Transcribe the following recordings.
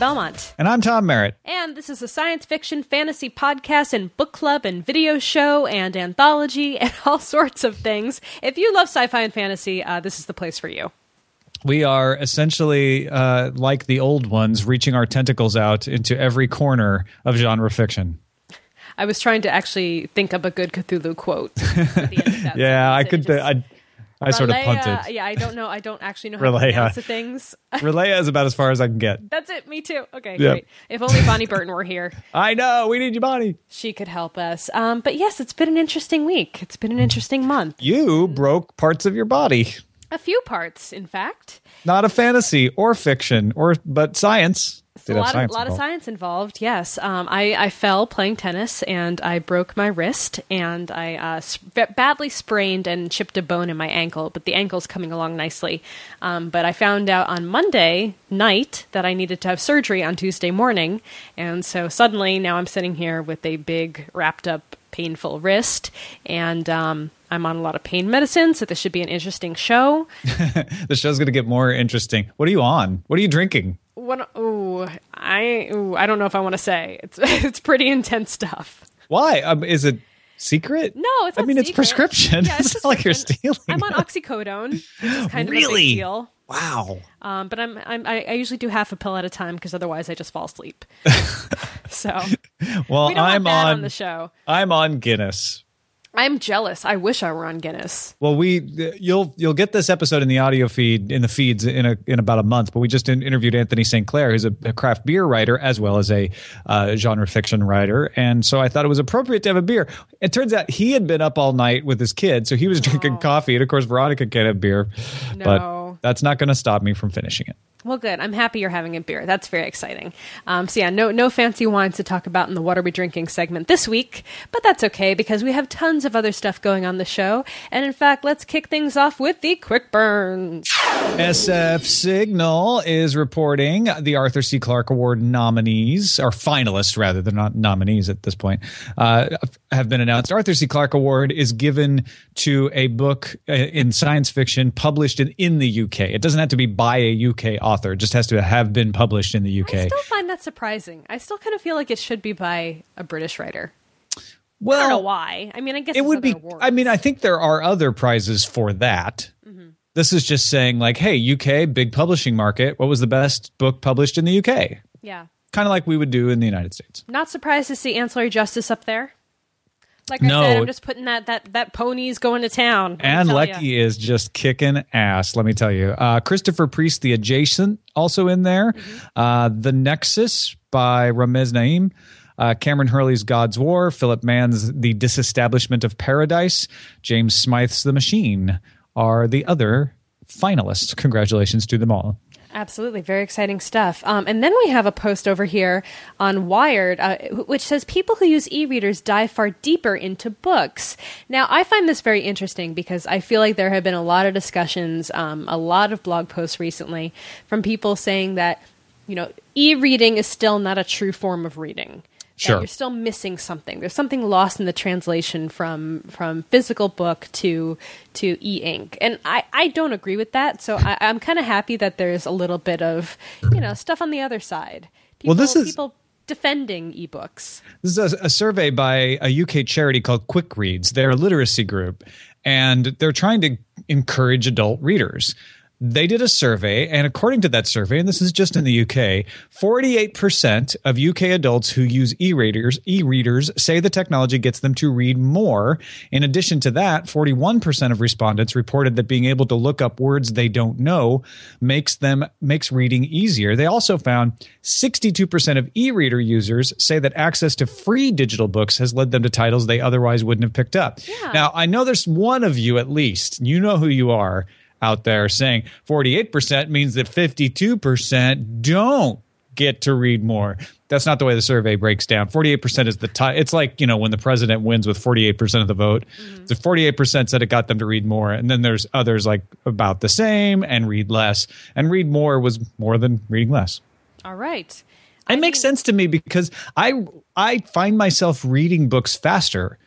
67. I'm Veronica Belmont. And I'm Tom Merritt. And this is a science fiction, fantasy podcast, and book club, and video show, and anthology, and all sorts of things. If you love sci fi and fantasy, uh, this is the place for you. We are essentially uh, like the old ones, reaching our tentacles out into every corner of genre fiction. I was trying to actually think up a good Cthulhu quote. yeah, I could. Just, I, I sort of punted. Yeah, I don't know. I don't actually know how R'lyeh. to pronounce the things. R'lyeh is about as far as I can get. That's it. Me too. Okay, yep. great. If only Bonnie Burton were here. I know. We need you, Bonnie. She could help us. Um, but yes, it's been an interesting week. It's been an interesting month. You broke parts of your body. A few parts, in fact. Not a fantasy or fiction or but science. A lot, of, lot of, science involved. Yes, um, I, I, fell playing tennis and I broke my wrist and I uh, sp- badly sprained and chipped a bone in my ankle. But the ankle's coming along nicely. Um, but I found out on Monday night that I needed to have surgery on Tuesday morning, and so suddenly now I'm sitting here with a big wrapped up painful wrist and. Um, I'm on a lot of pain medicine, so this should be an interesting show. the show's going to get more interesting. What are you on? What are you drinking? What? Ooh, I ooh, I don't know if I want to say. It's it's pretty intense stuff. Why? Um, is it secret? No, it's. I mean, secret. it's prescription. Yeah, it's, it's not like you're stealing. I'm on oxycodone, is kind really? of a big deal. Wow. Um, but I'm, I'm I usually do half a pill at a time because otherwise I just fall asleep. so. Well, we I'm on, on the show. I'm on Guinness. I'm jealous. I wish I were on Guinness. Well, we you'll you'll get this episode in the audio feed in the feeds in a in about a month. But we just interviewed Anthony St. Clair, who's a, a, craft beer writer as well as a uh, genre fiction writer, and so I thought it was appropriate to have a beer. It turns out he had been up all night with his kid, so he was drinking oh. coffee, and of course Veronica can't have beer. No. But that's not going to stop me from finishing it. Well, good. I'm happy you're having a beer. That's very exciting. Um, so yeah, no no fancy wines to talk about in the What Are We Drinking segment this week, but that's okay because we have tons of other stuff going on the show. And in fact, let's kick things off with the quick burns. SF Signal is reporting the Arthur C. Clarke Award nominees, or finalists rather, they're not nominees at this point, uh, have been announced. Arthur C. Clarke Award is given to a book uh, in science fiction published in, in the UK. It doesn't have to be by a UK author, it just has to have been published in the UK. I still find that surprising. I still kind of feel like it should be by a British writer. Well, I don't know why. I mean, I guess it would be. Awards. I mean, I think there are other prizes for that. Mm-hmm. This is just saying, like, hey, UK, big publishing market. What was the best book published in the UK? Yeah. Kind of like we would do in the United States. Not surprised to see Ancillary Justice up there. Like I no. said, I'm just putting that that that pony's going to town. Ann Leckie is just kicking ass. Let me tell you. Uh, Christopher Priest, The Adjacent, also in there. Mm-hmm. Uh, the Nexus by Ramez Naam. Uh, Kameron Hurley's God's War, Phillip Mann's The Disestablishment of Paradise, James Smythe's The Machine are the other finalists. Congratulations to them all. Absolutely, very exciting stuff. Um, and then we have a post over here on Wired, uh, which says people who use e-readers dive far deeper into books. Now, I find this very interesting because I feel like there have been a lot of discussions, um, a lot of blog posts recently from people saying that you know e-reading is still not a true form of reading. Sure. You're still missing something. There's something lost in the translation from from physical book to to e ink, and I I don't agree with that. So I, am kind of happy that there's a little bit of you know stuff on the other side. People, well, this is people defending ebooks. This is a, a survey by a UK charity called Quick Reads. They're a literacy group, and they're trying to encourage adult readers they did a survey, and according to that survey, and this is just in the UK, 48% of UK adults who use e-readers, e-readers say the technology gets them to read more. In addition to that, 41% of respondents reported that being able to look up words they don't know makes them makes reading easier. They also found 62% of e-reader users say that access to free digital books has led them to titles they otherwise wouldn't have picked up. Yeah. Now, I know there's one of you at least, you know who you are out there saying 48% means that 52% don't get to read more. That's not the way the survey breaks down. 48% is the tie. It's like, you know, when the president wins with 48% of the vote. Mm-hmm. The 48% said it got them to read more. And then there's others like about the same and read less. And read more was more than reading less. All right. It I makes mean- sense to me because I I find myself reading books faster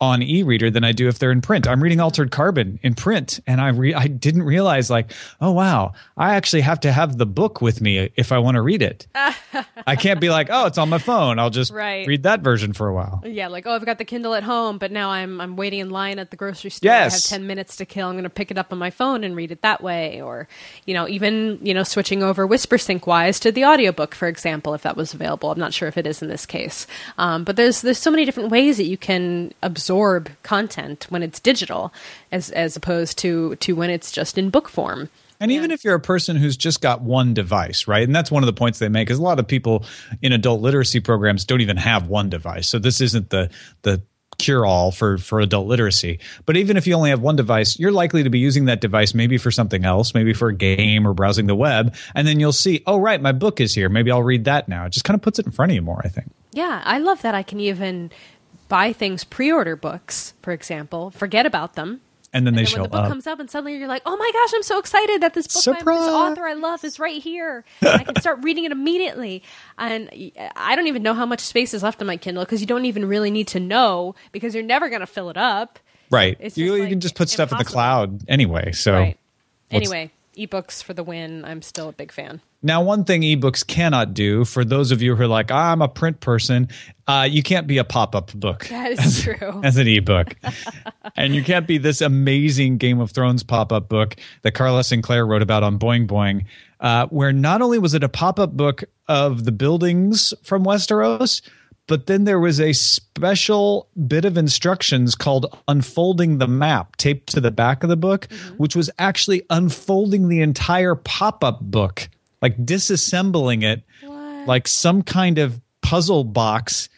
on e-reader than I do if they're in print. I'm reading Altered Carbon in print, and I re- I didn't realize like, oh wow, I actually have to have the book with me if I want to read it. I can't be like, oh, it's on my phone. I'll just Right. read that version for a while. Yeah, like oh, I've got the Kindle at home, but now I'm I'm waiting in line at the grocery store. I have ten minutes to kill. I'm going to pick it up on my phone and read it that way, or you know, even you know, switching over WhisperSync wise to the audiobook, for example, if that was available. I'm not sure if it is in this case, um, but there's there's so many different ways that you can absorb content when it's digital, as as opposed to to when it's just in book form. And even if you're a person who's just got one device, right? And that's one of the points they make is a lot of people in adult literacy programs don't even have one device. So this isn't the the cure all for for adult literacy. But even if you only have one device, you're likely to be using that device maybe for something else, maybe for a game or browsing the web, and then you'll see, "Oh right, my book is here. Maybe I'll read that now." It just kind of puts it in front of you more, I think. Yeah, I love that I can even buy things pre-order books, for example, forget about them. And then they then show when the book up. comes up and suddenly you're like, oh my gosh, I'm so excited that this book by this author I love is right here. I can start reading it immediately. And I don't even know how much space is left on my Kindle because you don't even really need to know because you're never going to fill it up. right. You, just, you can just put stuff in the cloud anyway. So right. Anyway, ebooks for the win. I'm still a big fan. Now, one thing ebooks cannot do for those of you who are like, I'm a print person, uh, you can't be a pop up book That is true. as an ebook. and you can't be this amazing Game of Thrones pop up book that Carla Sinclair wrote about on Boing Boing, uh, where not only was it a pop up book of the buildings from Westeros, but then there was a special bit of instructions called Unfolding the Map taped to the back of the book, mm-hmm. which was actually unfolding the entire pop up book, like disassembling it like some kind of puzzle box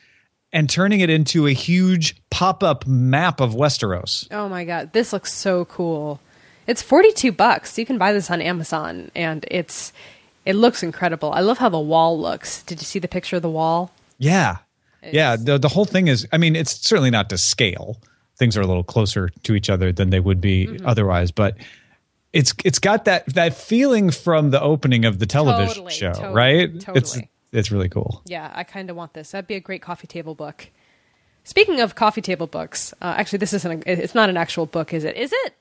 and turning it into a huge pop up map of Westeros. Oh my god, this looks so cool. It's 42 bucks. You can buy this on Amazon and it's it looks incredible. I love how the wall looks. Did you see the picture of the wall? Yeah. Yeah. The, the whole thing is, I mean, it's certainly not to scale. Things are a little closer to each other than they would be Mm-hmm. otherwise, but it's it's got that that feeling from the opening of the television Totally, show, totally, right? It's it's really cool. Yeah, I kind of want this. That'd be a great coffee table book. Speaking of coffee table books, uh, actually, this isn't. A, it's not an actual book, is it? Is it?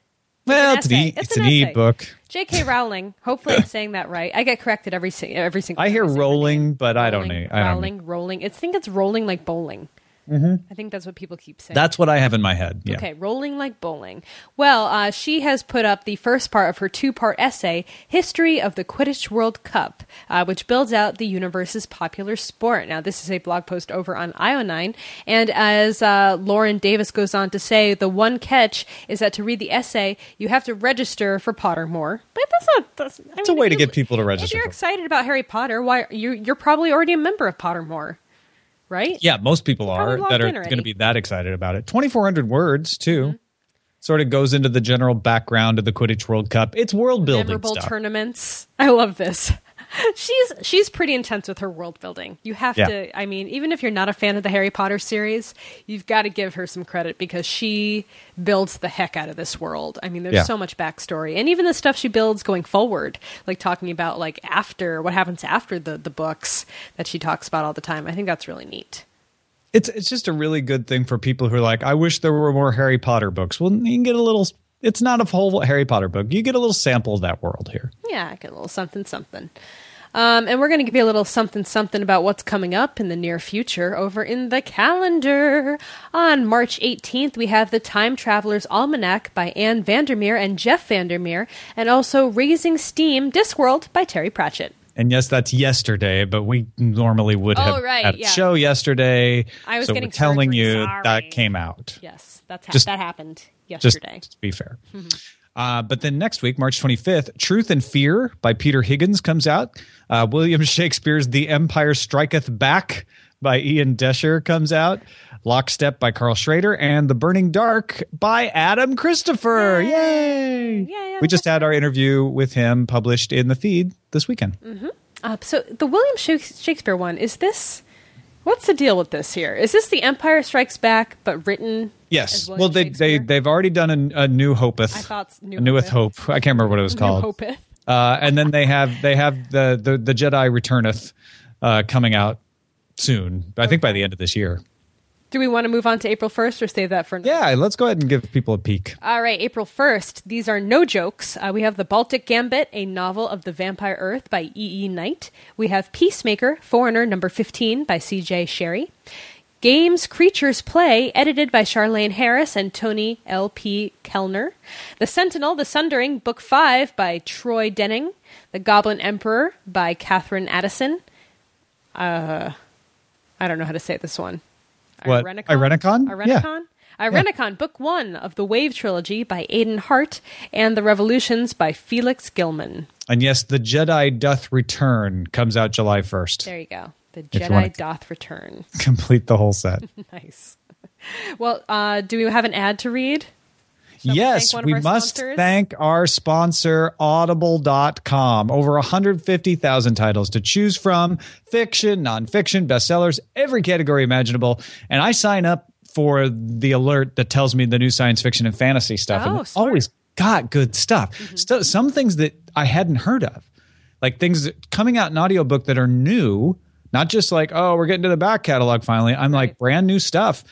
Well, an it's an, e- It's it's an an e-book. J.K. Rowling. Hopefully, I'm saying that right. I get corrected every every single. Time. I hear rolling, but I don't know- Rowling, rolling. I think it's rolling like bowling. I think that's what people keep saying. That's what I have in my head. Yeah. Okay, rolling like bowling. Well, uh, she has put up the first part of her two part essay, History of the Quidditch World Cup, uh, which builds out the universe's popular sport. Now, this is a blog post over on Io9. And as uh, Lauren Davis goes on to say, the one catch is that to read the essay, you have to register for Pottermore. But that's not. That's, I It's a way to you- get people to register. If you're excited about Harry Potter, why you you're probably already a member of Pottermore, right? Yeah, most people are that are going to be that excited about it. 2,400 words, too. Mm-hmm. Sort of goes into the general background of the Quidditch World Cup. It's world building memorable stuff. tournaments. I love this. She's she's pretty intense with her world building. You have Yeah. to. I mean, even if you're not a fan of the Harry Potter series, you've got to give her some credit because she builds the heck out of this world. I mean, there's Yeah. so much backstory, and even the stuff she builds going forward, like talking about like after what happens after the the books that she talks about all the time. I think that's really neat. It's it's just a really good thing for people who are like, I wish there were more Harry Potter books. Well, you can get a little. It's not a whole Harry Potter book. You get a little sample of that world here. Yeah, I get a little something something. Um, and we're going to give you a little something something about what's coming up in the near future over in the calendar. On March 18th, we have The Time Traveler's Almanac by Anne Vandermeer and Jeff Vandermeer, and also Raising Steam Discworld by Terry Pratchett. And yes, that's yesterday, but we normally would Oh, have right, had a yeah. show yesterday. I was so getting telling surgery, you sorry. that came out. Yes, that's ha- Just- that happened just yesterday. to be fair. Uh, but then next week, March 25th, Truth and Fear by Peter Higgins comes out. Uh, William Shakespeare's The Empire Striketh Back by Ian Doescher comes out. Lockstep by Karl Schroeder and The Burning Dark by Adam Christopher. Yay! Yay, Adam we just had our interview with him published in the feed this weekend. Uh, so the William Shakespeare one is this. What's the deal with this here? Is this The Empire Strikes Back, but written? Yes. Well, they they they've already done a, a New Hopeth. I thought New a Neweth. Hope. I can't remember what it was New called. Hopeth. Uh, and then they have they have the the, the Jedi Returneth uh, coming out soon. I think by the end of this year. Do we want to move on to April 1st or save that for Yeah, let's go ahead and give people a peek. All right, April 1st. These are no jokes. Uh, we have The Baltic Gambit, a novel of the Vampire Earth by E. E. Knight. We have Peacemaker, Foreigner number 15 by C. J. Cherryh. Games Creatures Play, edited by Charlaine Harris and Toni L. P. Kelner. The Sentinel, The Sundering, Book 5 by Troy Denning. The Goblin Emperor by Katherine Addison. Uh, I don't know how to say this one. What? Irenicon? Irenicon? Yeah. Irenicon? Book One of the Wave Trilogy by Aidan Harte and The Revolutions by Felix Gilman. And yes, The Jedi Doth Return comes out July 1st. There you go. The If you wanna- Jedi doth return. Complete the whole set. nice. Well, uh, do we have an ad to read? We yes, of we must sponsors? thank our sponsor, audible.com. Over 150,000 titles to choose from fiction, nonfiction, bestsellers, every category imaginable. And I sign up for the alert that tells me the new science fiction and fantasy stuff. Oh, and always got good stuff. Mm-hmm. Stu- some things that I hadn't heard of, like things that, coming out in audiobook that are new, not just like, oh, we're getting to the back catalog finally. I'm like brand new stuff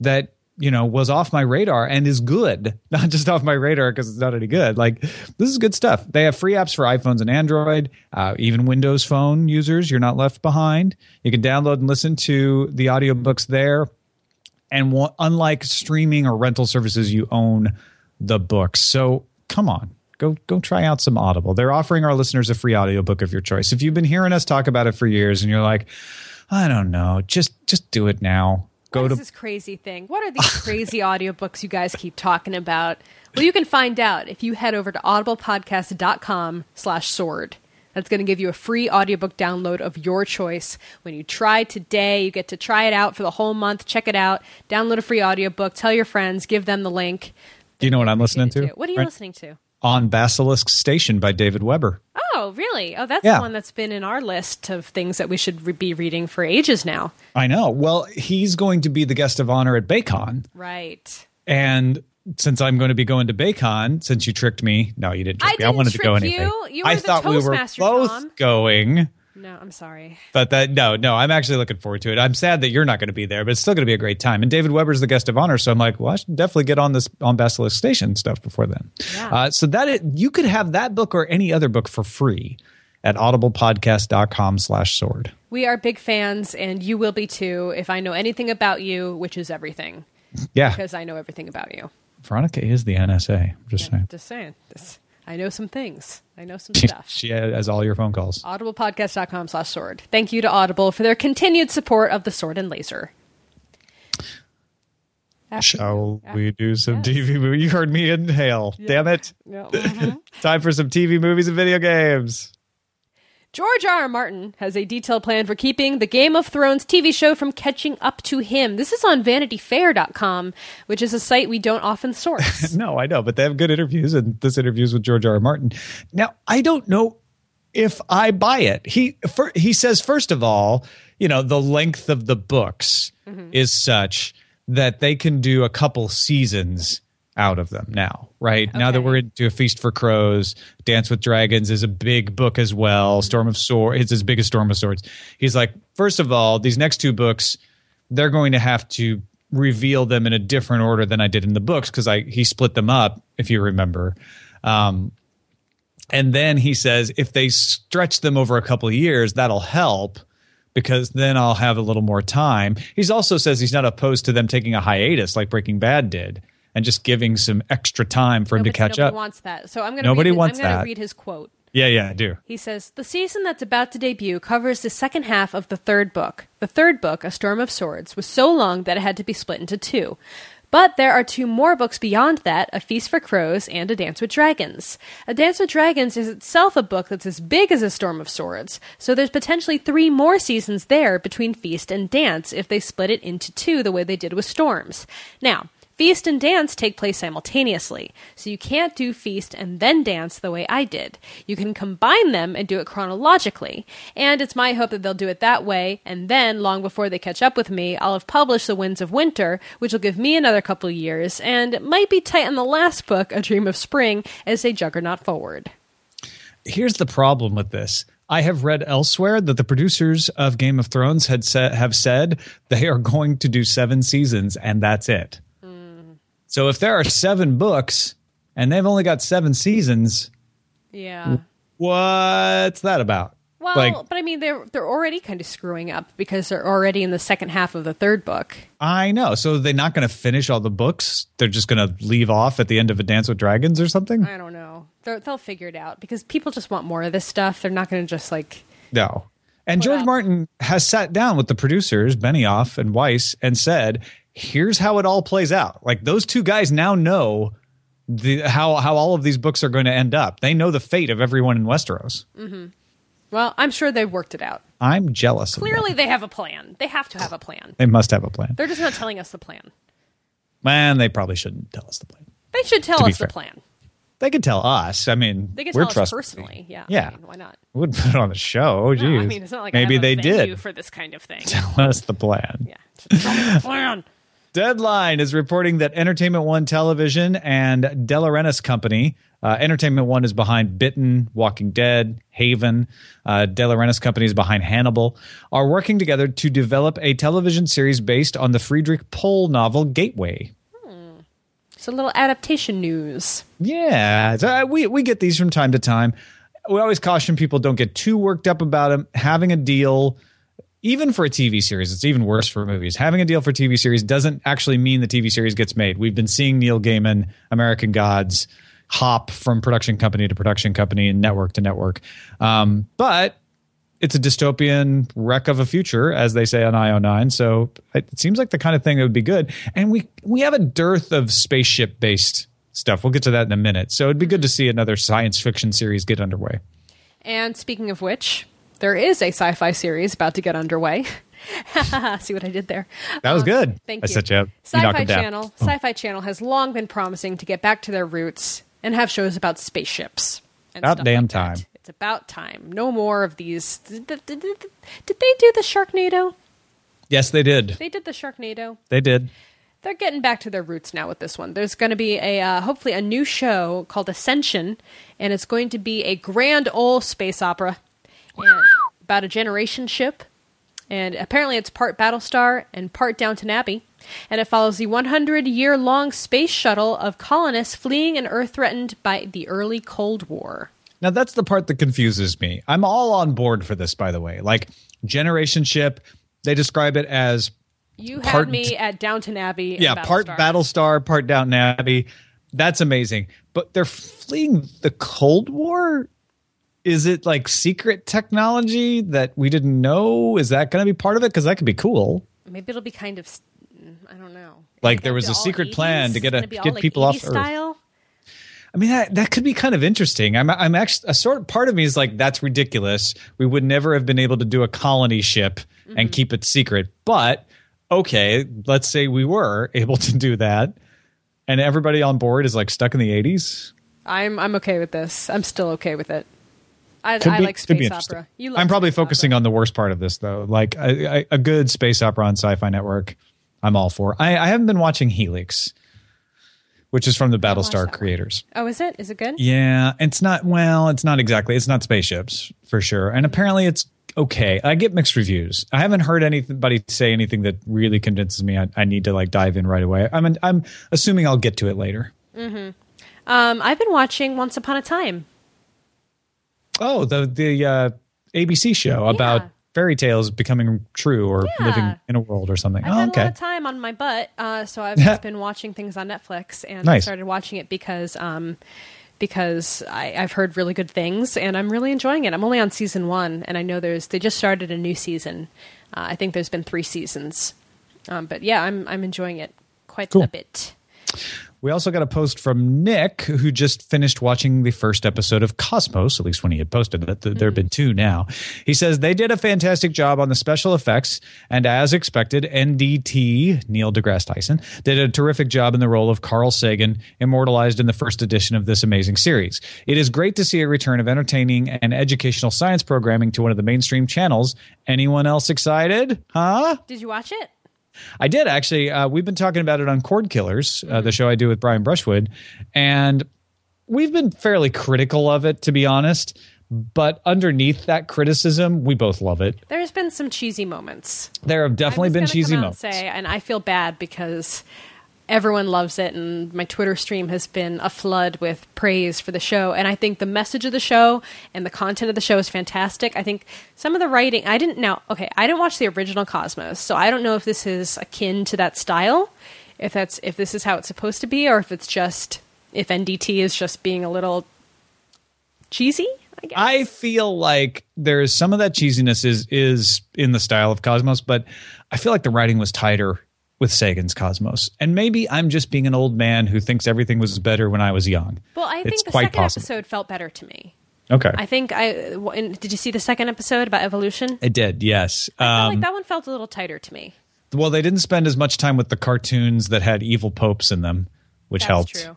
that you know was off my radar and is good. Not just off my radar because it's not any good. Like this is good stuff. They have free apps for iphones and android uh, even windows phone users you're not left behind. You can download and listen to the audiobooks there. And wa- unlike streaming or rental services you own the books. So come on. Go go try out some audible. They're offering our listeners a free audiobook of your choice. If you've been hearing us talk about it for years and you're like i don't know. Just just do it now go What to is this crazy thing? What are these crazy audiobooks you guys keep talking about? Well, you can find out if you head over to audiblepodcast.com slash sword. That's going to give you a free audiobook download of your choice. When you try today, you get to try it out for the whole month. Check it out. Download a free audiobook. Tell your friends. Give them the link. Do you know what I'm listening to? What are you Right? listening to? On Basilisk Station by David Weber. Oh, really? Oh, that's Yeah. the one that's been in our list of things that we should re- be reading for ages now. I know. Well, he's going to be the guest of honor at Baycon. Right. And since I'm going to be going to Baycon, since you tricked me, no, you didn't trick I me. I wanted to go anyway. you. You I the thought we were both Tom. going. No, I'm sorry. But that no, no, I'm actually looking forward to it. I'm sad that you're not going to be there, but it's still going to be a great time. And David Weber's the guest of honor, so I'm like, well, I should definitely get on this on Basilisk Station stuff before then. Yeah. Uh, so that it, you could have that book or any other book for free at audiblepodcast.com/sword. We are big fans, and you will be too if I know anything about you, which is everything, Yeah, because I know everything about you. Veronica is the NSA. I'm just saying. Just saying. This, I know some things. I know some stuff. She has all your phone calls. audiblepodcast.com slash sword. Thank you to Audible for their continued support of the sword and laser. After Shall you. we do some Yes. TV movie? You heard me inhale. Damn it. Yeah, mhm. Time for some TV movies and video games. George R. R. Martin has a detailed plan for keeping the Game of Thrones TV show from catching up to him. This is on VanityFair.com, which is a site we don't often source. No, I know, but they have good interviews, and this interviews with George R. R. Martin. Now, I don't know if I buy it. He fir- he says first of all, you know, the length of the books mm-hmm. is such that they can do a couple seasons out of them now, right? Now that we're into a Feast for Crows, Dance with Dragons is a big book as well. Storm of Swords, it's as big as Storm of Swords. He's like, first of all, these next two books, they're going to have to reveal them in a different order than I did in the books because I he split them up, if you remember. Um, and then he says if they stretch them over a couple of years, that'll help because then I'll have a little more time. He's also says he's not opposed to them taking a hiatus like Breaking Bad did and just giving some extra time for him nobody, to catch up. nobody wants that. So I'm going to Nobody read, his- wants I'm that. read his quote. yeah, yeah, I do. He says, The season that's about to debut covers the second half of the third book. The third book, A Storm of Swords, was so long that it had to be split into two. But there are two more books beyond that A Feast for Crows and A Dance with Dragons. A Dance with Dragons is itself a book that's as big as A Storm of Swords, so there's potentially three more seasons there between Feast and Dance if they split it into two the way they did with Storms. Now, Feast and dance take place simultaneously, so you can't do feast and then dance the way I did. You can combine them and do it chronologically, and it's my hope that they'll do it that way, and then, long before they catch up with me, I'll have published The Winds of Winter, which will give me another couple years, and it might be tight on the last book, A Dream of Spring, as they juggernaut forward. here's the problem with this. I have read elsewhere that the producers of Game of Thrones had sa- have said they are going to do seven seasons and that's it. So if there are seven books and they've only got seven seasons, Yeah. what's that about? Well, like but I mean, they're they're already kind of screwing up because they're already in the second half of the third book. I know. So they're not going to finish all the books. They're just going to leave off at the end of A Dance with Dragons or something. I don't know. They're, they'll figure it out because people just want more of this stuff. They're not going to just like. No. And George out- Martin has sat down with the producers, Benioff and Weiss, and said, "Here's how it all plays out." Like those two guys now know the how how all of these books are going to end up. They know the fate of everyone in Westeros. Mm-hmm. Well, I'm sure they've worked it out. I'm jealous. of Clearly, they have a plan. They have to have a plan. they must have a plan. They're just not telling us the plan. Man, they probably shouldn't tell us the plan. They should tell us the plan. They could tell us. I mean, They could we're tell us personally. Yeah. Yeah. I mean, why not? We wouldn't put it on the show. Oh, geez. No, I mean, it's not like maybe I have a they did for this kind of thing. tell us the plan. yeah. Tell me the plan. Deadline is reporting that Entertainment One Television and De Laurentiis Company, uh, Entertainment One is behind Bitten, Walking Dead, Haven, uh, De Laurentiis Company is behind Hannibal, are working together to develop a television series based on the Frederik Pohl novel Gateway. So a little adaptation news. Yeah, so, uh, we we get these from time to time. We always caution people don't get too worked up about them. Having a deal, even for a TV series, it's even worse for movies. Having a deal for TV series doesn't actually mean the TV series gets made. We've been seeing Neil Gaiman, American Gods, hop from production company to production company and network to network. Um, but it's a dystopian wreck of a future, as they say on IO9. So it seems like the kind of thing that would be good. And we we have a dearth of spaceship based stuff. We'll get to that in a minute. So it'd be good to see another science fiction series get underway. And speaking of which, there is a sci-fi series about to get underway. See what I did there? That was good. Thank I you. set you up. Sci-Fi down. Oh. Channel. Sci-Fi Channel has long been promising to get back to their roots and have shows about spaceships. And About stuff damn like that. time. It's about time. No more of these. Did they do the Sharknado? Yes, they did. They did the Sharknado. They did. They're getting back to their roots now with this one. There's going to be a uh, hopefully a new show called Ascension, and it's going to be a grand old space opera and about a generation ship. And apparently, it's part Battlestar and part Downton Abbey. And it follows the 100 year long space shuttle of colonists fleeing an Earth threatened by the early Cold War. Now that's the part that confuses me. I'm all on board for this, by the way. Like Generation Ship, they describe it as You Part- had me at Downton Abbey. yeah, part Battlestar. Battlestar, part Downton Abbey. That's amazing. But they're fleeing the Cold War. Is it like secret technology that we didn't know? Is that going to be part of it? Because that could be cool. Maybe it'll be kind of. I don't know. Like It's there was a secret 80s? plan to get a- gonna get all, like, people off 80s Earth. I mean, that, that could be kind of interesting. I'm, I'm actually a sort of part of me is like, that's ridiculous. We would never have been able to do a colony ship Mm-hmm. and keep it secret. But okay, let's say we were able to do that, and everybody on board is like stuck in the 80s. I'm I'm okay with this. I'm still okay with it. I, I be- like space opera. You I'm probably focusing opera. on the worst part of this though, like a, good space opera on Sci-Fi Network. I'm all for. I, I haven't been watching Helix, which is from the Battlestar that one. creators. Oh, is it? Is it good? Yeah, it's not. Well, it's not exactly. It's not spaceships for sure. And apparently, it's okay. I get mixed reviews. I haven't heard anybody say anything that really convinces me I, I need to like dive in right away. I'm I'm assuming I'll get to it later. Um, I've been watching Once Upon a Time. Oh, the the uh, ABC show about fairy tales becoming true or Yeah. living in a world or something. I've oh, had a okay. lot of time on my butt, uh, so I've just been watching things on Netflix, and I started watching it because um, because I, I've heard really good things, and I'm really enjoying it. I'm only on season one, and I know there's they just started a new season. Uh, I think there's been three seasons, um, but yeah, I'm I'm enjoying it quite Cool. a bit. We also got a post from Nick, who just finished watching the first episode of Cosmos, at least when he had posted it. Th- There have been two now. He says they did a fantastic job on the special effects, and as expected, NDT, Neil deGrasse Tyson, did a terrific job in the role of Carl Sagan, immortalized in the first edition of this amazing series. It is great to see a return of entertaining and educational science programming to one of the mainstream channels. Anyone else excited? Huh? Did you watch it? I did actually. Uh, we've been talking about it on Cord Killers, uh, the show I do with Brian Brushwood, and we've been fairly critical of it, to be honest. But underneath that criticism, we both love it. There's been some cheesy moments. There have definitely been cheesy moments. And, say, and I feel bad because everyone loves it, and my Twitter stream has been a flood with praise for the show. And I think the message of the show and the content of the show is fantastic. I think some of the writing, I didn't now. Okay, I didn't watch the original Cosmos, so I don't know if this is akin to that style. If that's if this is how it's supposed to be, or if it's just if NDT is just being a little cheesy. I. I feel like there's some of that cheesiness is is in the style of Cosmos, but I feel like the writing was tighter with Sagan's Cosmos. And maybe I'm just being an old man who thinks everything was better when I was young. well, I think it's the second possible. episode felt better to me. Okay. I think I did you see the second episode about evolution? it did, yes. I Um, like that one felt a little tighter to me. well, they didn't spend as much time with the cartoons that had evil popes in them, which That's helped. true.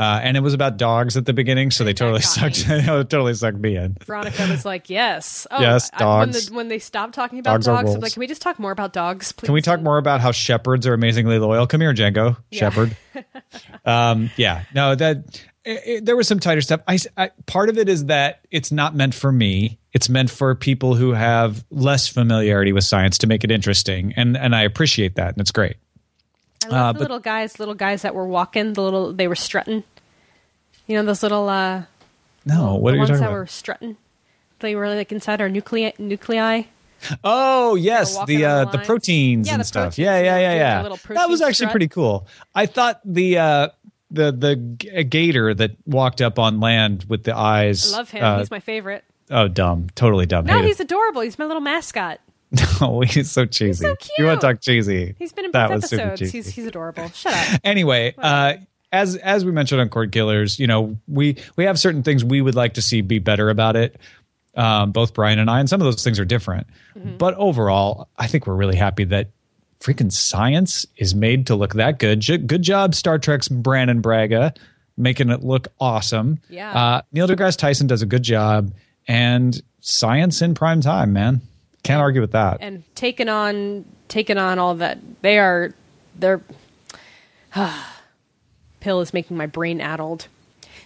Uh, and it was about dogs at the beginning, so they totally sucked. totally sucked me in. Veronica was like, "Yes, oh, Yes, I- when, dogs. the, when they stopped talking about Dogs dogs, I'm like, can we just talk more about dogs, please? Can we talk more about how shepherds are amazingly loyal? Come here, Django, Yeah. shepherd. um, yeah, no, that it, it- there was some tighter stuff. I, I part of it is that it's not meant for me. It's meant for people who have less familiarity with science to make it interesting, and and I appreciate that, and it's great. I love uh, the but- little guys, little guys that were walking, the little they were strutting. You know those little uh, No, what the are you ones talking that about? were strutting. They were like inside our nuclei. Nuclei. Oh yes, the uh, the proteins Yeah, and the stuff. proteins, Yeah, yeah, yeah, yeah, yeah. That was actually strut. pretty cool. I thought the uh, the the gator that walked up on land with the eyes. I love him. uh, he's my favorite. oh, dumb, totally dumb. No, Hate it. he's adorable. He's my little mascot. No, he's so cheesy. so You want to talk cheesy? He's been in that both was super episodes. cheesy. He's he's adorable. Shut up. anyway, uh, as as we mentioned on Cord Killers, you know, we we have certain things we would like to see be better about it. Um, both Brian and I, and some of those things are different. Mm-hmm. But overall, I think we're really happy that freaking science is made to look that good. Good job, Star Trek's Brannon Braga, making it look awesome. Yeah. Uh, Neil deGrasse Tyson does a good job, and science in prime time, man. Can't argue with that. and taking on taking on all that they are they're pill is making my brain addled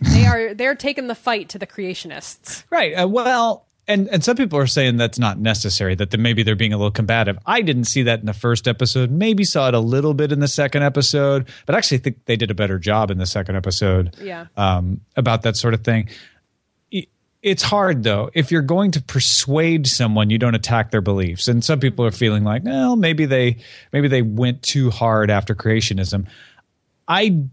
they are they're taking the fight to the creationists Right. Uh, well, and and some people are saying that's not necessary. That the, maybe they're being a little combative. I didn't see that in the first episode. Maybe saw it a little bit in the second episode, but actually think they did a better job in the second episode. Yeah. Um, about that sort of thing. It's hard though. If you're going to persuade someone, you don't attack their beliefs. And some people are feeling like, well, maybe they maybe they went too hard after creationism. I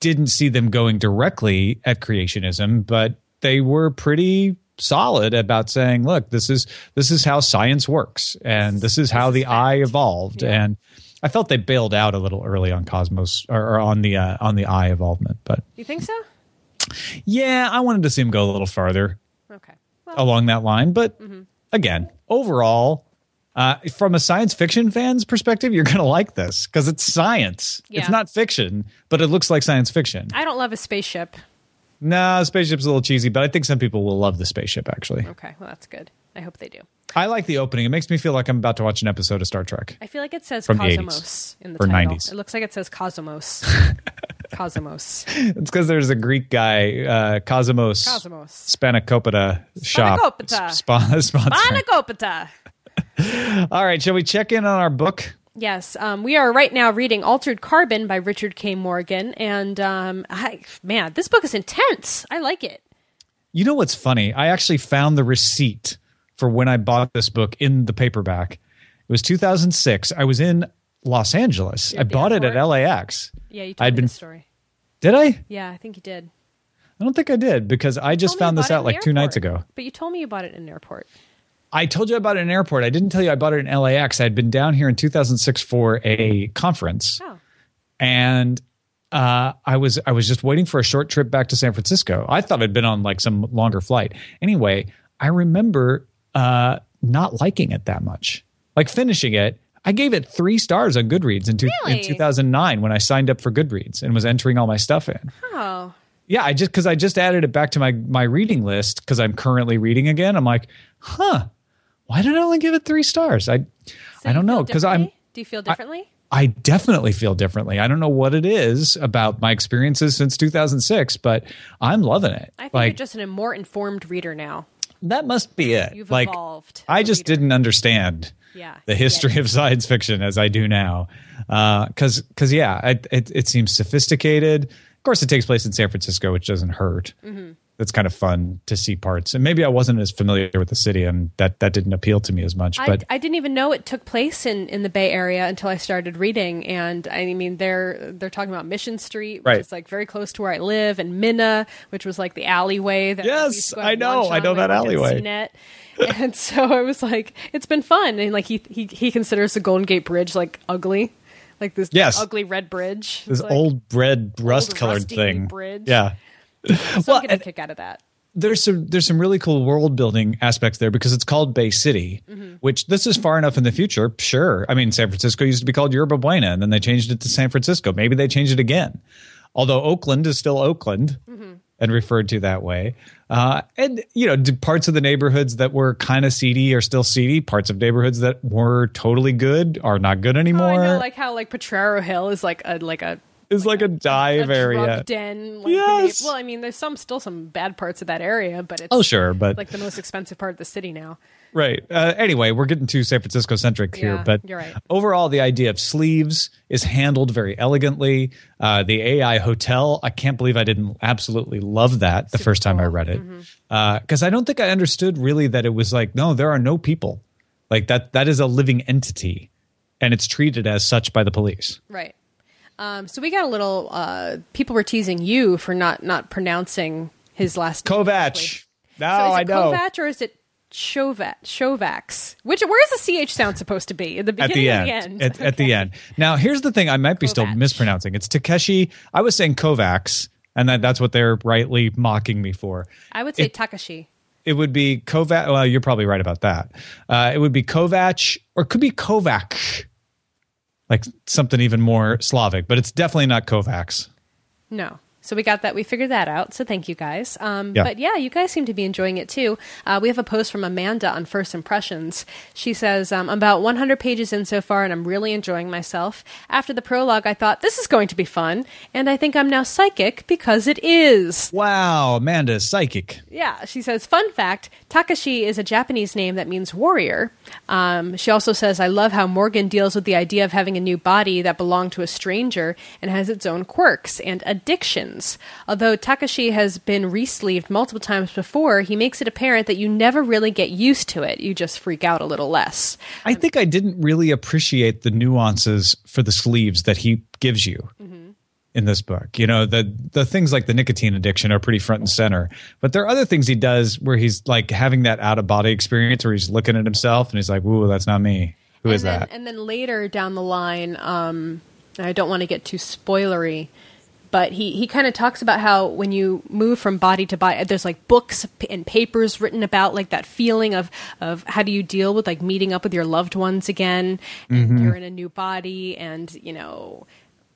didn't see them going directly at creationism, but they were pretty solid about saying, look, this is this is how science works and this is how the eye evolved. Yeah. And I felt they bailed out a little early on Cosmos or, or on the uh, on the eye evolvement, but you think so yeah, I wanted to see him go a little farther well, along that line. But again, overall, uh, from a science fiction fan's perspective, you're going to like this because it's science. Yeah. It's not fiction, but it looks like science fiction. i don't love a spaceship No, spaceship's a little cheesy, but I think some people will love the spaceship. Actually, okay well that's good i hope they do I like the opening. It makes me feel like I'm about to watch an episode of Star Trek. i feel like it says From the 80s. cosmos in the Or title 90s. it looks like it says cosmos cosmos It's because there's a Greek guy, uh, Cosmos, Cosmos. Spanakopita shop. Spanakopita. Sp- sponsor. Panagopita. All right, shall we check in on our book? Yes, um, we are right now reading Altered Carbon by Richard K. Morgan, and um, I, man, this book is intense. I like it. You know what's funny? I actually found the receipt for when I bought this book in the paperback. It was 2006. I was in Los Angeles. I bought it at? LAX. Yeah, you told I'd me been- the story. Did I? Yeah, I think you did. I don't think I did because I just Told me you found this out like two nights ago. But you told me you bought it in an airport. I told you about it in an airport. I didn't tell you I bought it in LAX. I had been down here in 2006 for a conference. Oh, and uh, I was I was just waiting for a short trip back to San Francisco. I thought I'd been on like some longer flight. Anyway, I remember uh, not liking it that much. Like finishing it, I gave it three stars on Goodreads in, two, Really? in 2009 when I signed up for Goodreads and was entering all my stuff in. oh, Yeah, I just because I just added it back to my my reading list because I'm currently reading again. I'm like, huh, why did I only give it three stars? I So I don't know because I'm? Do you feel differently? I definitely feel differently. I don't know what it is about my experiences since 2006, but I'm loving it. I think like you're just an more informed reader now. That must be it. You've like evolved I just reader. didn't understand Yeah. the history of science fiction as I do now. Because, because yeah, it, it, it seems sophisticated. Of course, it takes place in San Francisco, which doesn't hurt. Mm-hmm. It's kind of fun to see parts, and maybe I wasn't as familiar with the city, and that that didn't appeal to me as much. But I didn't even know it took place in, in the Bay Area until I started reading, and I mean they're they're talking about Mission Street, which Right. is like very close to where I live, and Minna, which was like the alleyway. That Yes, we used to go I know. I know that I alleyway. And so I was like, it's been fun, and like he he he considers the Golden Gate Bridge like ugly, like this Yes. ugly red bridge. this like- old red rust colored thing, bridge. yeah. So well, I'm getting a kick out of that. there's some there's some really cool world building aspects there because it's called Bay City, Mm-hmm. which this is far enough in the future. Sure, I mean San Francisco used to be called Yerba Buena, and then they changed it to San Francisco. Maybe they changed it again. Although Oakland is still Oakland Mm-hmm. and referred to that way, uh, and you know parts of the neighborhoods that were kind of seedy are still seedy. Parts of neighborhoods that were totally good are not good Oh, anymore. I know, like how like Potrero Hill is like a like a it's like a dive a area. den. Like, Yes. Well, I mean, there's some still some bad parts of that area, but it's Oh sure, but like the most expensive part of the city now. Right. Uh, anyway, we're getting too San Francisco centric here, Yeah, but right. overall, the idea of sleeves is handled very elegantly. Uh, the AI hotel, I can't believe I didn't absolutely love that the Super first time I read it because I don't think I understood really that it was like no, there are no people like that. That is a living entity, and it's treated as such by the police. Right. Um, so we got a little. Uh, people were teasing you for not not pronouncing his last name. correctly. Kovac. No, So is I it know. Kovac or is it Chovat? Chovax? Which where's the ch sound supposed to be? At the at beginning the or end. the end? At, at the end. Now, here's the thing: I might be still mispronouncing. It's Takeshi. I was saying Kovacs, and that, that's what they're rightly mocking me for. I would say It- Takashi. It would be Kovac. Well, you're probably right about that. Uh, it would be Kovac, or it could be Kovac, like something even more Slavic. But it's definitely not Kovacs. No. So we got that. We figured that out. So thank you guys. Um, Yeah. But yeah, you guys seem to be enjoying it too. Uh, we have a post from Amanda on First Impressions. She says, um, I'm about 100 pages in so far and I'm really enjoying myself. After the prologue, I thought, this is going to be fun. And I think I'm now psychic because it is. Wow, Amanda is psychic. Yeah, she says, fun fact Takashi is a Japanese name that means warrior. Um, she also says, I love how Morgan deals with the idea of having a new body that belonged to a stranger and has its own quirks and addictions. Although Takashi has been re-sleeved multiple times before, he makes it apparent that you never really get used to it. You just freak out a little less. I think I didn't really appreciate the nuances for the sleeves that he gives you in this book. You know, the the things like the nicotine addiction are pretty front and center, but there are other things he does where he's like having that out of body experience where he's looking at himself and he's like, "Ooh, that's not me. Who is and then, that?" And then later down the line, um, I don't want to get too spoilery, but he, he kind of talks about how when you move from body to body, there's like books and papers written about like that feeling of, of how do you deal with like meeting up with your loved ones again, and you're in a new body, and you know,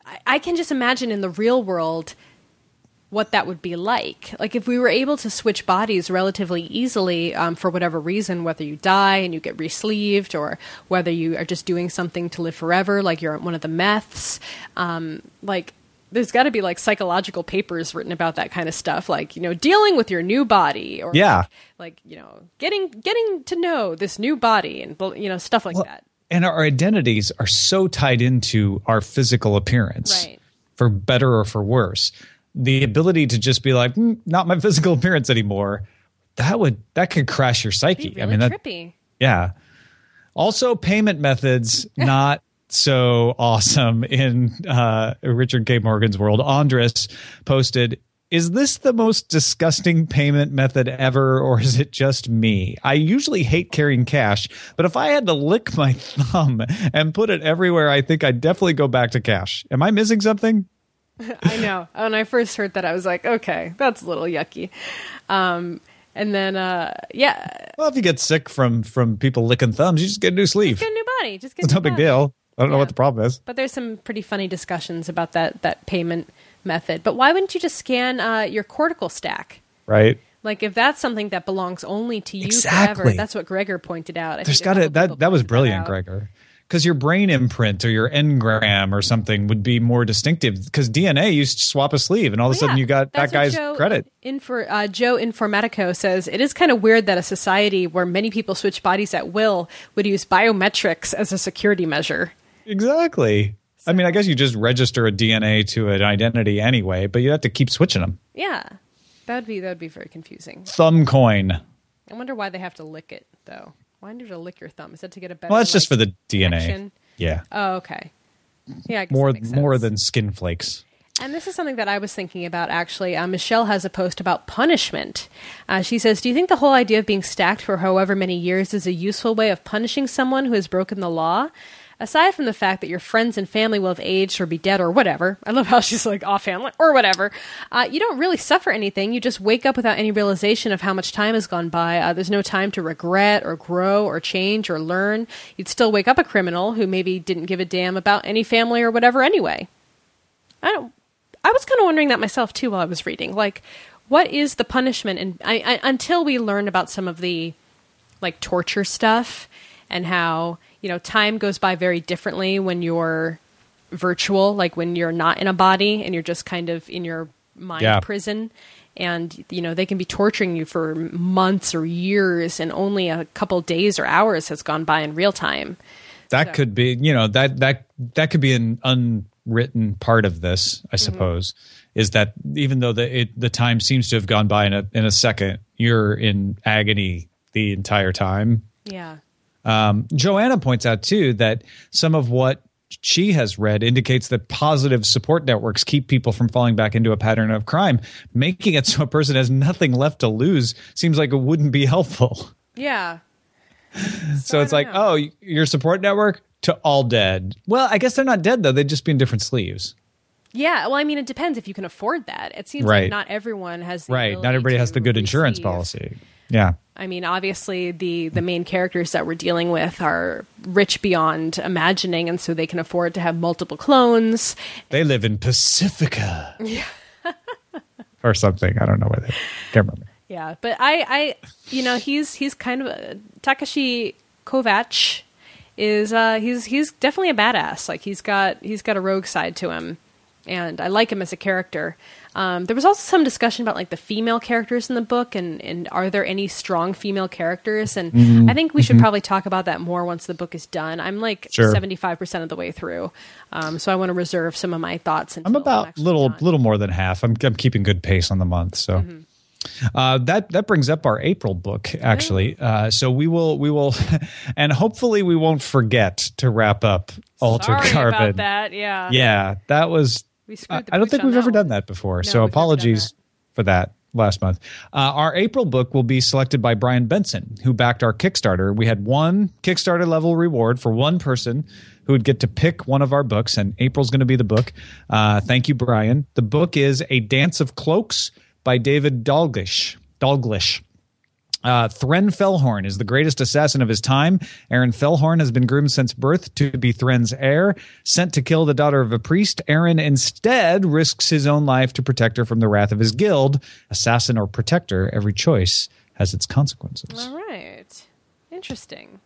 I, I can just imagine in the real world what that would be like. Like if we were able to switch bodies relatively easily um, for whatever reason, whether you die and you get re-sleeved, or whether you are just doing something to live forever, like you're one of the meths. Um, like there's got to be like psychological papers written about that kind of stuff, like you know dealing with your new body, or Yeah. like, like you know getting getting to know this new body, and you know stuff like that. and our identities are so tied into our physical appearance, Right. for better or for worse. The ability to just be like, "Hmm, not my physical appearance anymore, that would that could crash your psyche. Really I mean, that, trippy. Yeah. Also, payment methods not so awesome in uh, Richard K. Morgan's world. Andres posted. Is this the most disgusting payment method ever, or is it just me? I usually hate carrying cash, but if I had to lick my thumb and put it everywhere, I think I'd definitely go back to cash. Am I missing something? I know. When I first heard that, I was like, okay, that's a little yucky. Um, and then, uh, yeah, Well, if you get sick from from people licking thumbs, you just get a new sleeve. Just get a new body. Just get a It's new no big body. deal. I don't know what the problem is. But there's some pretty funny discussions about that that payment method. But why wouldn't you just scan uh, your cortical stack? Right? Like if that's something that belongs only to you Exactly. forever, that's what Gregor pointed out. I There's got to that that was brilliant, out. Gregor. because your brain imprint or your engram or something would be more distinctive. Because DNA, you swap a sleeve, and all of a sudden Yeah, you got that guy's Joe credit. Infor, uh, Joe Informatico says it is kind of weird that a society where many people switch bodies at will would use biometrics as a security measure. Exactly. I mean, I guess you just register a DNA to an identity anyway, but you have to keep switching them. Yeah, that'd be that'd be very confusing. Thumb coin. I wonder why they have to lick it though. Why do you have to lick your thumb? Is that to get a better? Well, that's just for the DNA. connection? Yeah. Oh, okay. Yeah, I guess More more than skin flakes. And this is something that I was thinking about actually. Uh, Michelle has a post about punishment. Uh, she says, Do you think the whole idea of being stacked for however many years is a useful way of punishing someone who has broken the law? Aside from the fact that your friends and family will have aged or be dead or whatever, I love how she's like offhand, or whatever, uh, you don't really suffer anything. You just wake up without any realization of how much time has gone by. Uh, there's no time to regret or grow or change or learn. You'd still wake up a criminal who maybe didn't give a damn about any family or whatever anyway. I don't. I was kind of wondering that myself too while I was reading. Like, what is the punishment? And I, I, until we learn about some of the like torture stuff and how you know time goes by very differently when you're virtual, like when you're not in a body and you're just kind of in your mind Yeah. prison. And you know they can be torturing you for months or years, and only a couple days or hours has gone by in real time. That So- could be, you know, that that that could be an unwritten part of this, Mm-hmm. I suppose, is that even though the it, the time seems to have gone by in a in a second, you're in agony the entire time. Yeah. Um, Joanna points out too that some of what she has read indicates that positive support networks keep people from falling back into a pattern of crime. Making it so a person has nothing left to lose seems like it wouldn't be helpful. Yeah. So, I it's like, know. oh, your support network to all dead. Well, I guess they're not dead though; they'd just be in different sleeves. Yeah, well, I mean, it depends if you can afford that. It seems Right. like not everyone has. The Right? Not everybody has the good insurance policy. Yeah. I mean, obviously, the the main characters that we're dealing with are rich beyond imagining, and so they can afford to have multiple clones. They live in Pacifica. Yeah. or something. I don't know where they can't remember. Yeah, but I, I, you know, he's he's kind of a, Takeshi Kovacs is uh he's he's definitely a badass. Like he's got he's got a rogue side to him, and I like him as a character. Um, there was also some discussion about like the female characters in the book, and and are there any strong female characters? And Mm-hmm. I think we should probably talk about that more once the book is done. I'm like Sure. seventy five percent of the way through, um, so I want to reserve some of my thoughts. I'm about actually little done. little more than half. I'm I'm keeping good pace on the month. So Mm-hmm. uh, that that brings up our April book actually. Uh, so we will we will, and hopefully we won't forget to wrap up Alter Sorry Carbon. about that. Yeah, Yeah, that was. We screwed I don't think we've ever one. done that before. No, so we've never done apologies that. for that last month. Uh, our April book will be selected by Brian Benson, who backed our Kickstarter. We had one Kickstarter level reward for one person who would get to pick one of our books, and April's going to be the book. Uh, thank you, Brian. The book is A Dance of Cloaks by David Dalglish. Dalglish. Uh, Thren Felhorn is the greatest assassin of his time. Aaron Felhorn has been groomed since birth to be Thren's heir. Sent to kill the daughter of a priest, Aaron instead risks his own life to protect her from the wrath of his guild. Assassin or protector, every choice has its consequences. All right. Interesting.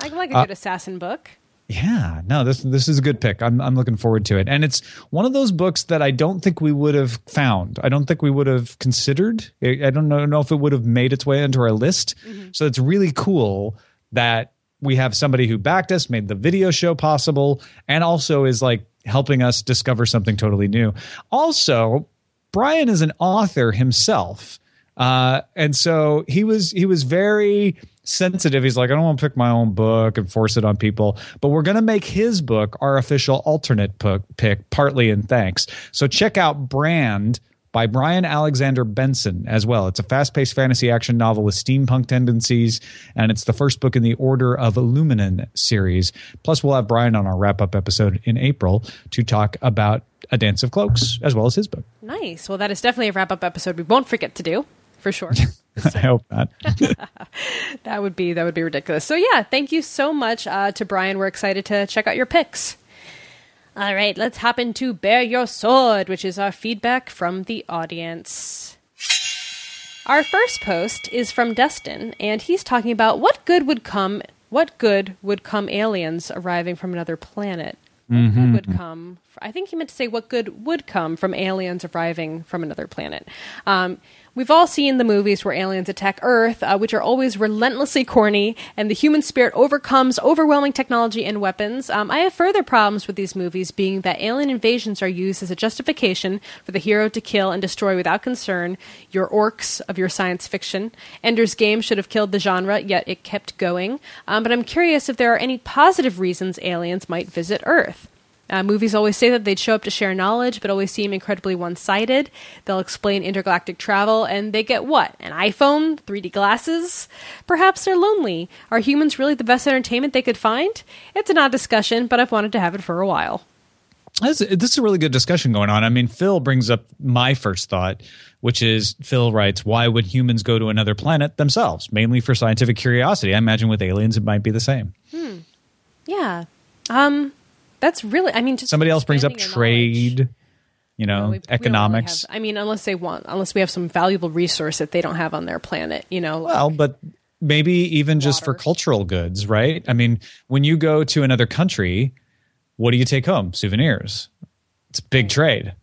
I like Uh, a good assassin book. Yeah, no, this this is a good pick. I'm I'm looking forward to it, and it's one of those books that I don't think we would have found. I don't think we would have considered. I don't know, know if it would have made its way into our list. Mm-hmm. So it's really cool that we have somebody who backed us, made the video show possible, and also is like helping us discover something totally new. Also, Brian is an author himself. Uh, and so he was he was very sensitive. He's like, I don't want to pick my own book and force it on people, but we're going to make his book our official alternate book pick, partly in thanks. So check out Brand by Brian Alexander Benson as well. It's a fast-paced fantasy action novel with steampunk tendencies, and it's the first book in the Order of Illuminan series. Plus, we'll have Brian on our wrap-up episode in April to talk about A Dance of Cloaks as well as his book. Nice. Well, that is definitely a wrap up episode we won't forget to do for sure. I hope not. that would be that would be ridiculous. So yeah, thank you so much uh, to Brian. We're excited to check out your picks. All right, let's hop into Bear Your Sword, which is our feedback from the audience. Our first post is from Destin, and he's talking about what good would come what good would come aliens arriving from another planet? What Mm-hmm. good would come? I think he meant to say what good would come from aliens arriving from another planet. Um, we've all seen the movies where aliens attack Earth, uh, which are always relentlessly corny, and the human spirit overcomes overwhelming technology and weapons. Um, I have further problems with these movies, being that alien invasions are used as a justification for the hero to kill and destroy without concern your orcs of your science fiction. Ender's Game should have killed the genre, yet it kept going. Um, but I'm curious if there are any positive reasons aliens might visit Earth. Uh, movies always say that they'd show up to share knowledge, but always seem incredibly one sided. They'll explain intergalactic travel, and they get what? An iPhone? 3D glasses? Perhaps they're lonely. Are humans really the best entertainment they could find? It's an odd discussion, but I've wanted to have it for a while. This, this is a really good discussion going on. I mean, Phil brings up my first thought, which is Phil writes, Why would humans go to another planet themselves? Mainly for scientific curiosity. I imagine with aliens, it might be the same. Hmm. Yeah. Um, that's really, I mean, just Somebody else brings up your knowledge. trade, you know, We- we don't really economics. have- I mean, unless they want, unless we have some valuable resource that they don't have on their planet, you know. like- Well, but maybe even just for cultural goods, right? I mean, when you go to another country, what do you take home? Souvenirs. It's big trade.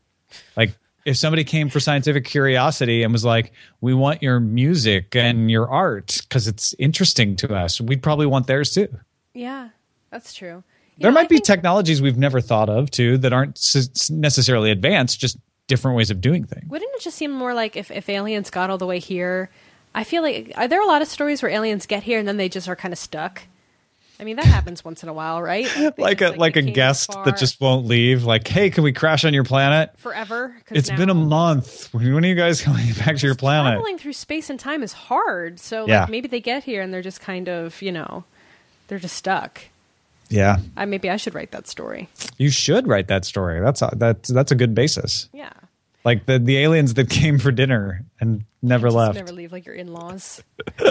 Like if somebody came for scientific curiosity and was like, "We want your music and your art because it's interesting to us," we'd probably want theirs too. yeah, that's true. There know, I might be think- technologies we've never thought of too that aren't s- necessarily advanced, just different ways of doing things. Wouldn't it just seem more like if, if aliens got all the way here? I feel like are there a lot of stories where aliens get here and then they just are kind of stuck? I mean, that happens once in a while, right? Like a like they a guest that just won't leave. Like, hey, can we crash on your planet? forever? It's been a month. When are you guys coming back to your planet? Traveling through space and time is hard, so Yeah. like maybe they get here and they're just kind of you know they're just stuck. Yeah, I maybe I should write that story. you should write that story. That's a, that's that's a good basis. Yeah, Like the the aliens that came for dinner and never Just left. Never leave like your in-laws.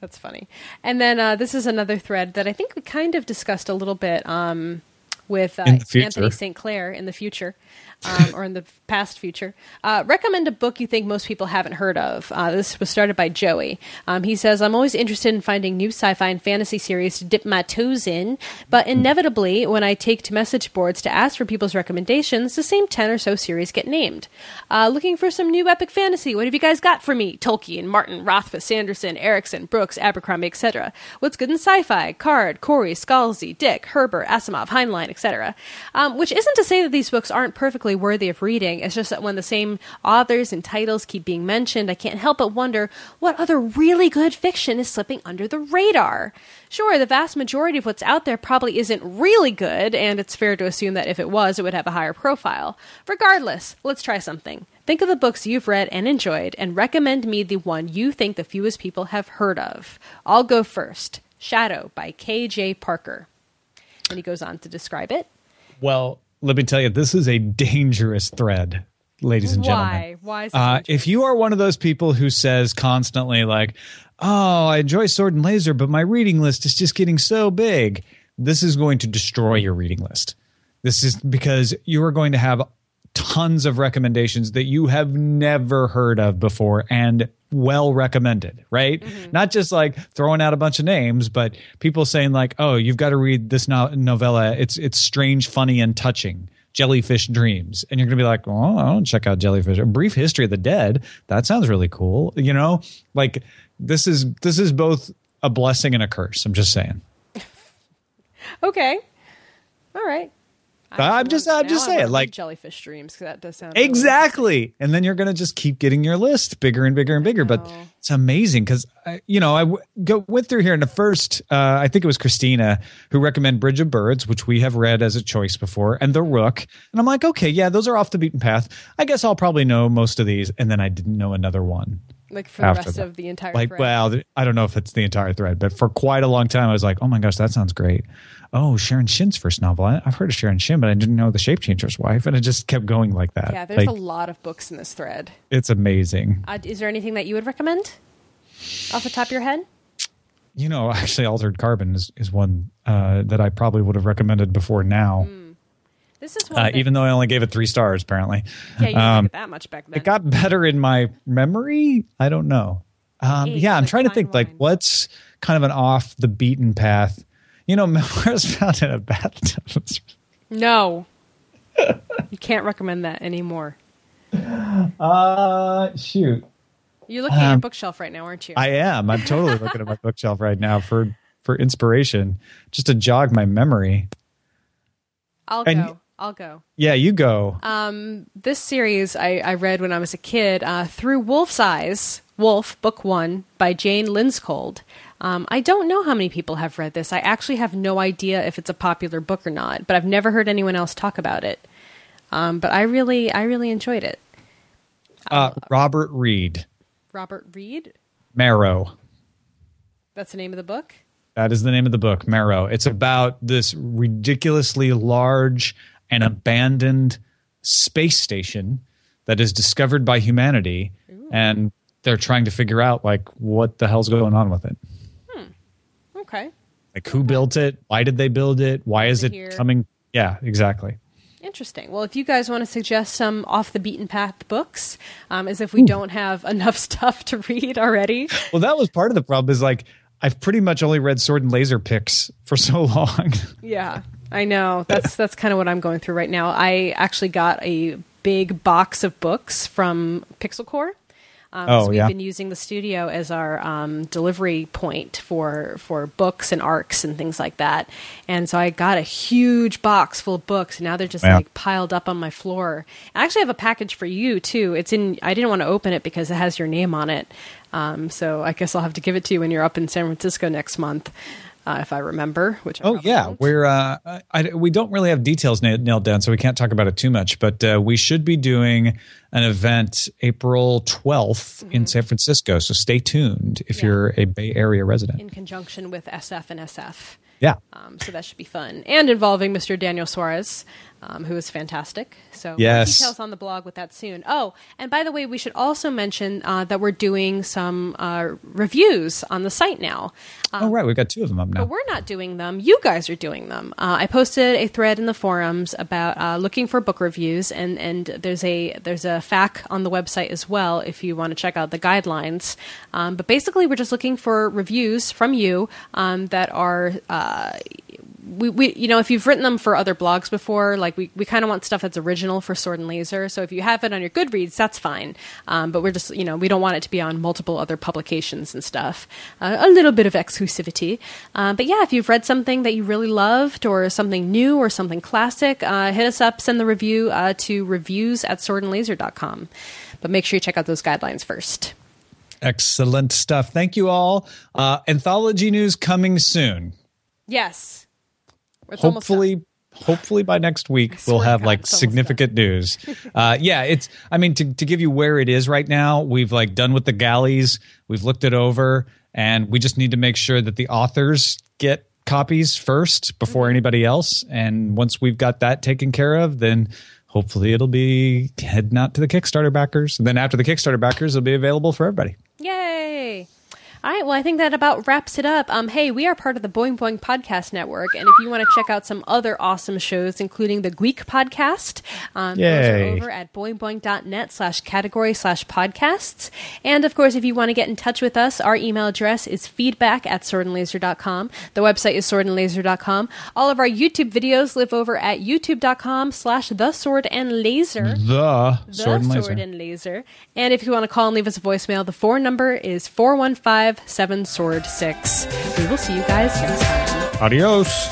That's funny. And then uh, this is another thread that I think we kind of discussed a little bit um, with uh, In the future. Anthony St. Clair in the future. Um, or in the past future. Uh, recommend a book you think most people haven't heard of. Uh, this was started by Joey. Um, he says, I'm always interested in finding new sci fi and fantasy series to dip my toes in, but inevitably, when I take to message boards to ask for people's recommendations, the same 10 or so series get named. Uh, looking for some new epic fantasy. What have you guys got for me? Tolkien, Martin, Rothfuss, Sanderson, Erickson, Brooks, Abercrombie, etc. What's good in sci-fi? Card, Corey, Scalzi, Dick, Herbert, Asimov, Heinlein, etc. Um, which isn't to say that these books aren't perfectly worthy of reading. It's just that when the same authors and titles keep being mentioned, I can't help but wonder what other really good fiction is slipping under the radar. Sure, the vast majority of what's out there probably isn't really good, and it's fair to assume that if it was, it would have a higher profile. Regardless, let's try something. Think of the books you've read and enjoyed, and recommend me the one you think the fewest people have heard of. I'll go first Shadow by K.J. Parker. And he goes on to describe it. Well, let me tell you, this is a dangerous thread, ladies and gentlemen. Why? Why Uh, if you are one of those people who says constantly, like, oh, I enjoy Sword and Laser, but my reading list is just getting so big, this is going to destroy your reading list. This is because you are going to have tons of recommendations that you have never heard of before and well recommended, right? Mm-hmm. Not just like throwing out a bunch of names, but people saying like, "Oh, you've got to read this no- novella. It's it's strange, funny, and touching." Jellyfish Dreams, and you're gonna be like, "Oh, I don't check out Jellyfish." A Brief History of the Dead. That sounds really cool. You know, like this is this is both a blessing and a curse. I'm just saying. Okay. All right. I'm just- I'm just saying, like- jellyfish dreams because that does sound Exactly. And then you're going to just keep getting your list bigger and bigger and bigger. But it's amazing because, you know, I w- go, went through here in the first, uh, I think it was Christina who recommended Bridge of Birds, which we have read as a choice before, and The Rook. And I'm like, okay, yeah, those are off the beaten path. I guess I'll probably know most of these. And then I didn't know another one. Like for the rest that. of the entire Like, thread. well, I don't know if it's the entire thread, but for quite a long time, I was like, oh my gosh, that sounds great. Oh, Sharon Shinn's first novel. I, I've heard of Sharon Shinn, but I didn't know the Shape Changer's wife. And it just kept going like that. yeah, there's like, a lot of books in this thread. it's amazing. Uh, is there anything that you would recommend off the top of your head? You know, actually, Altered Carbon is, is one uh, that I probably would have recommended before now, This is one. uh, even though I only gave it three stars, apparently. yeah, you didn't um, like it that much back then. It got better in my memory. I don't know. Um, Eight, yeah, I'm trying to think like what's kind of an off the beaten path. You know, memoirs found in a bathtub. No. you can't recommend that anymore. Uh, shoot. You're looking at your Um, bookshelf right now, aren't you? I am. I'm totally looking at my bookshelf right now for for inspiration, just to jog my memory. I'll and- go. I'll go. Yeah, you go. Um, this series I, I read when I was a kid uh, through Wolf's Eyes, Wolf, Book One by Jane Lindskold. Um, I don't know how many people have read this. I actually have no idea if it's a popular book or not, but I've never heard anyone else talk about it. Um, but I really, I really enjoyed it. Uh, Robert Reed, Robert Reed, Marrow. that's the name of the book. That is the name of the book, Marrow. It's about this ridiculously large and abandoned space station that is discovered by humanity, and they're trying to figure out like what the hell's going on with it. Okay, Like who built it? Why did they build it? Why is it here? coming? Yeah, exactly. interesting. Well, if you guys want to suggest some off the beaten path books, um, as if we don't have enough stuff to read already, Well, that was part of the problem. Is like I've pretty much only read Sword and Laser picks for so long. Yeah, I know. That's that's kind of what I'm going through right now. I actually got a big box of books from Pixel Corps. Um, Oh, so we've yeah. been using the studio as our um, delivery point for for books and arcs and things like that. And so I got a huge box full of books. And now they're just Yeah. like piled up on my floor. I actually have a package for you too. It's in. I didn't want to open it because it has your name on it. Um, so I guess I'll have to give it to you when you're up in San Francisco next month, uh, if I remember. Which I Oh yeah, won't. we're uh, I, we don't really have details na- nailed down, so we can't talk about it too much. But uh, we should be doing an event April 12th in San Francisco. So stay tuned if Mm-hmm. Yeah. you're a Bay Area resident. in conjunction with SF and SF. yeah, Um, so that should be fun. And involving Mr. Daniel Suarez, um, who is fantastic. So Yes. details on the blog with that soon. Oh, and by the way, we should also mention uh, that we're doing some uh, reviews on the site now. Um, oh right, we've got two of them up now. but we're not doing them. You guys are doing them. Uh, I posted a thread in the forums about uh, looking for book reviews, and, and there's a there's a FAQ on the website as well if you want to check out the guidelines. Um, but basically, we're just looking for reviews from you um, that are. Uh, we, we you know if you've written them for other blogs before like we, we kind of want stuff that's original for sword and laser. So if you have it on your goodreads that's fine. Um, but we're just you know we don't want it to be on multiple other publications and stuff. Uh, a little bit of exclusivity. Um, but yeah if you've read something that you really loved or something new or something classic uh, hit us up send the review uh, to reviews at swordandlaser.com but make sure you check out those guidelines first. Excellent stuff. Thank you all. Uh, anthology news coming soon. yes It's hopefully hopefully by next week we'll have God, like significant news. Uh yeah it's i mean to, to give you where it is right now we've like done with the galleys. We've looked it over and we just need to make sure that the authors get copies first before Mm-hmm. anybody else. And once we've got that taken care of then hopefully it'll be heading out to the kickstarter backers. And then after the kickstarter backers it'll be available for everybody! All right, well, I think that about wraps it up. Um, hey, we are part of the Boing Boing Podcast Network, and if you want to check out some other awesome shows, including the Gweek Podcast, um, those are over at boingboing.net slash category slash podcasts. And of course, if you want to get in touch with us, our email address is feedback at swordandlaser.com. The website is swordandlaser.com. All of our YouTube videos live over at youtube.com slash the sword and laser the, the sword and laser and laser. And if you want to call and leave us a voicemail, the phone number is 415 7 Sword 6. We will see you guys next time. adios Adios.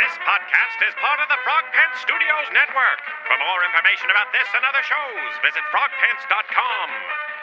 This podcast is part of the Frog Studios Network. For more information about this and other shows, visit frogpants.com.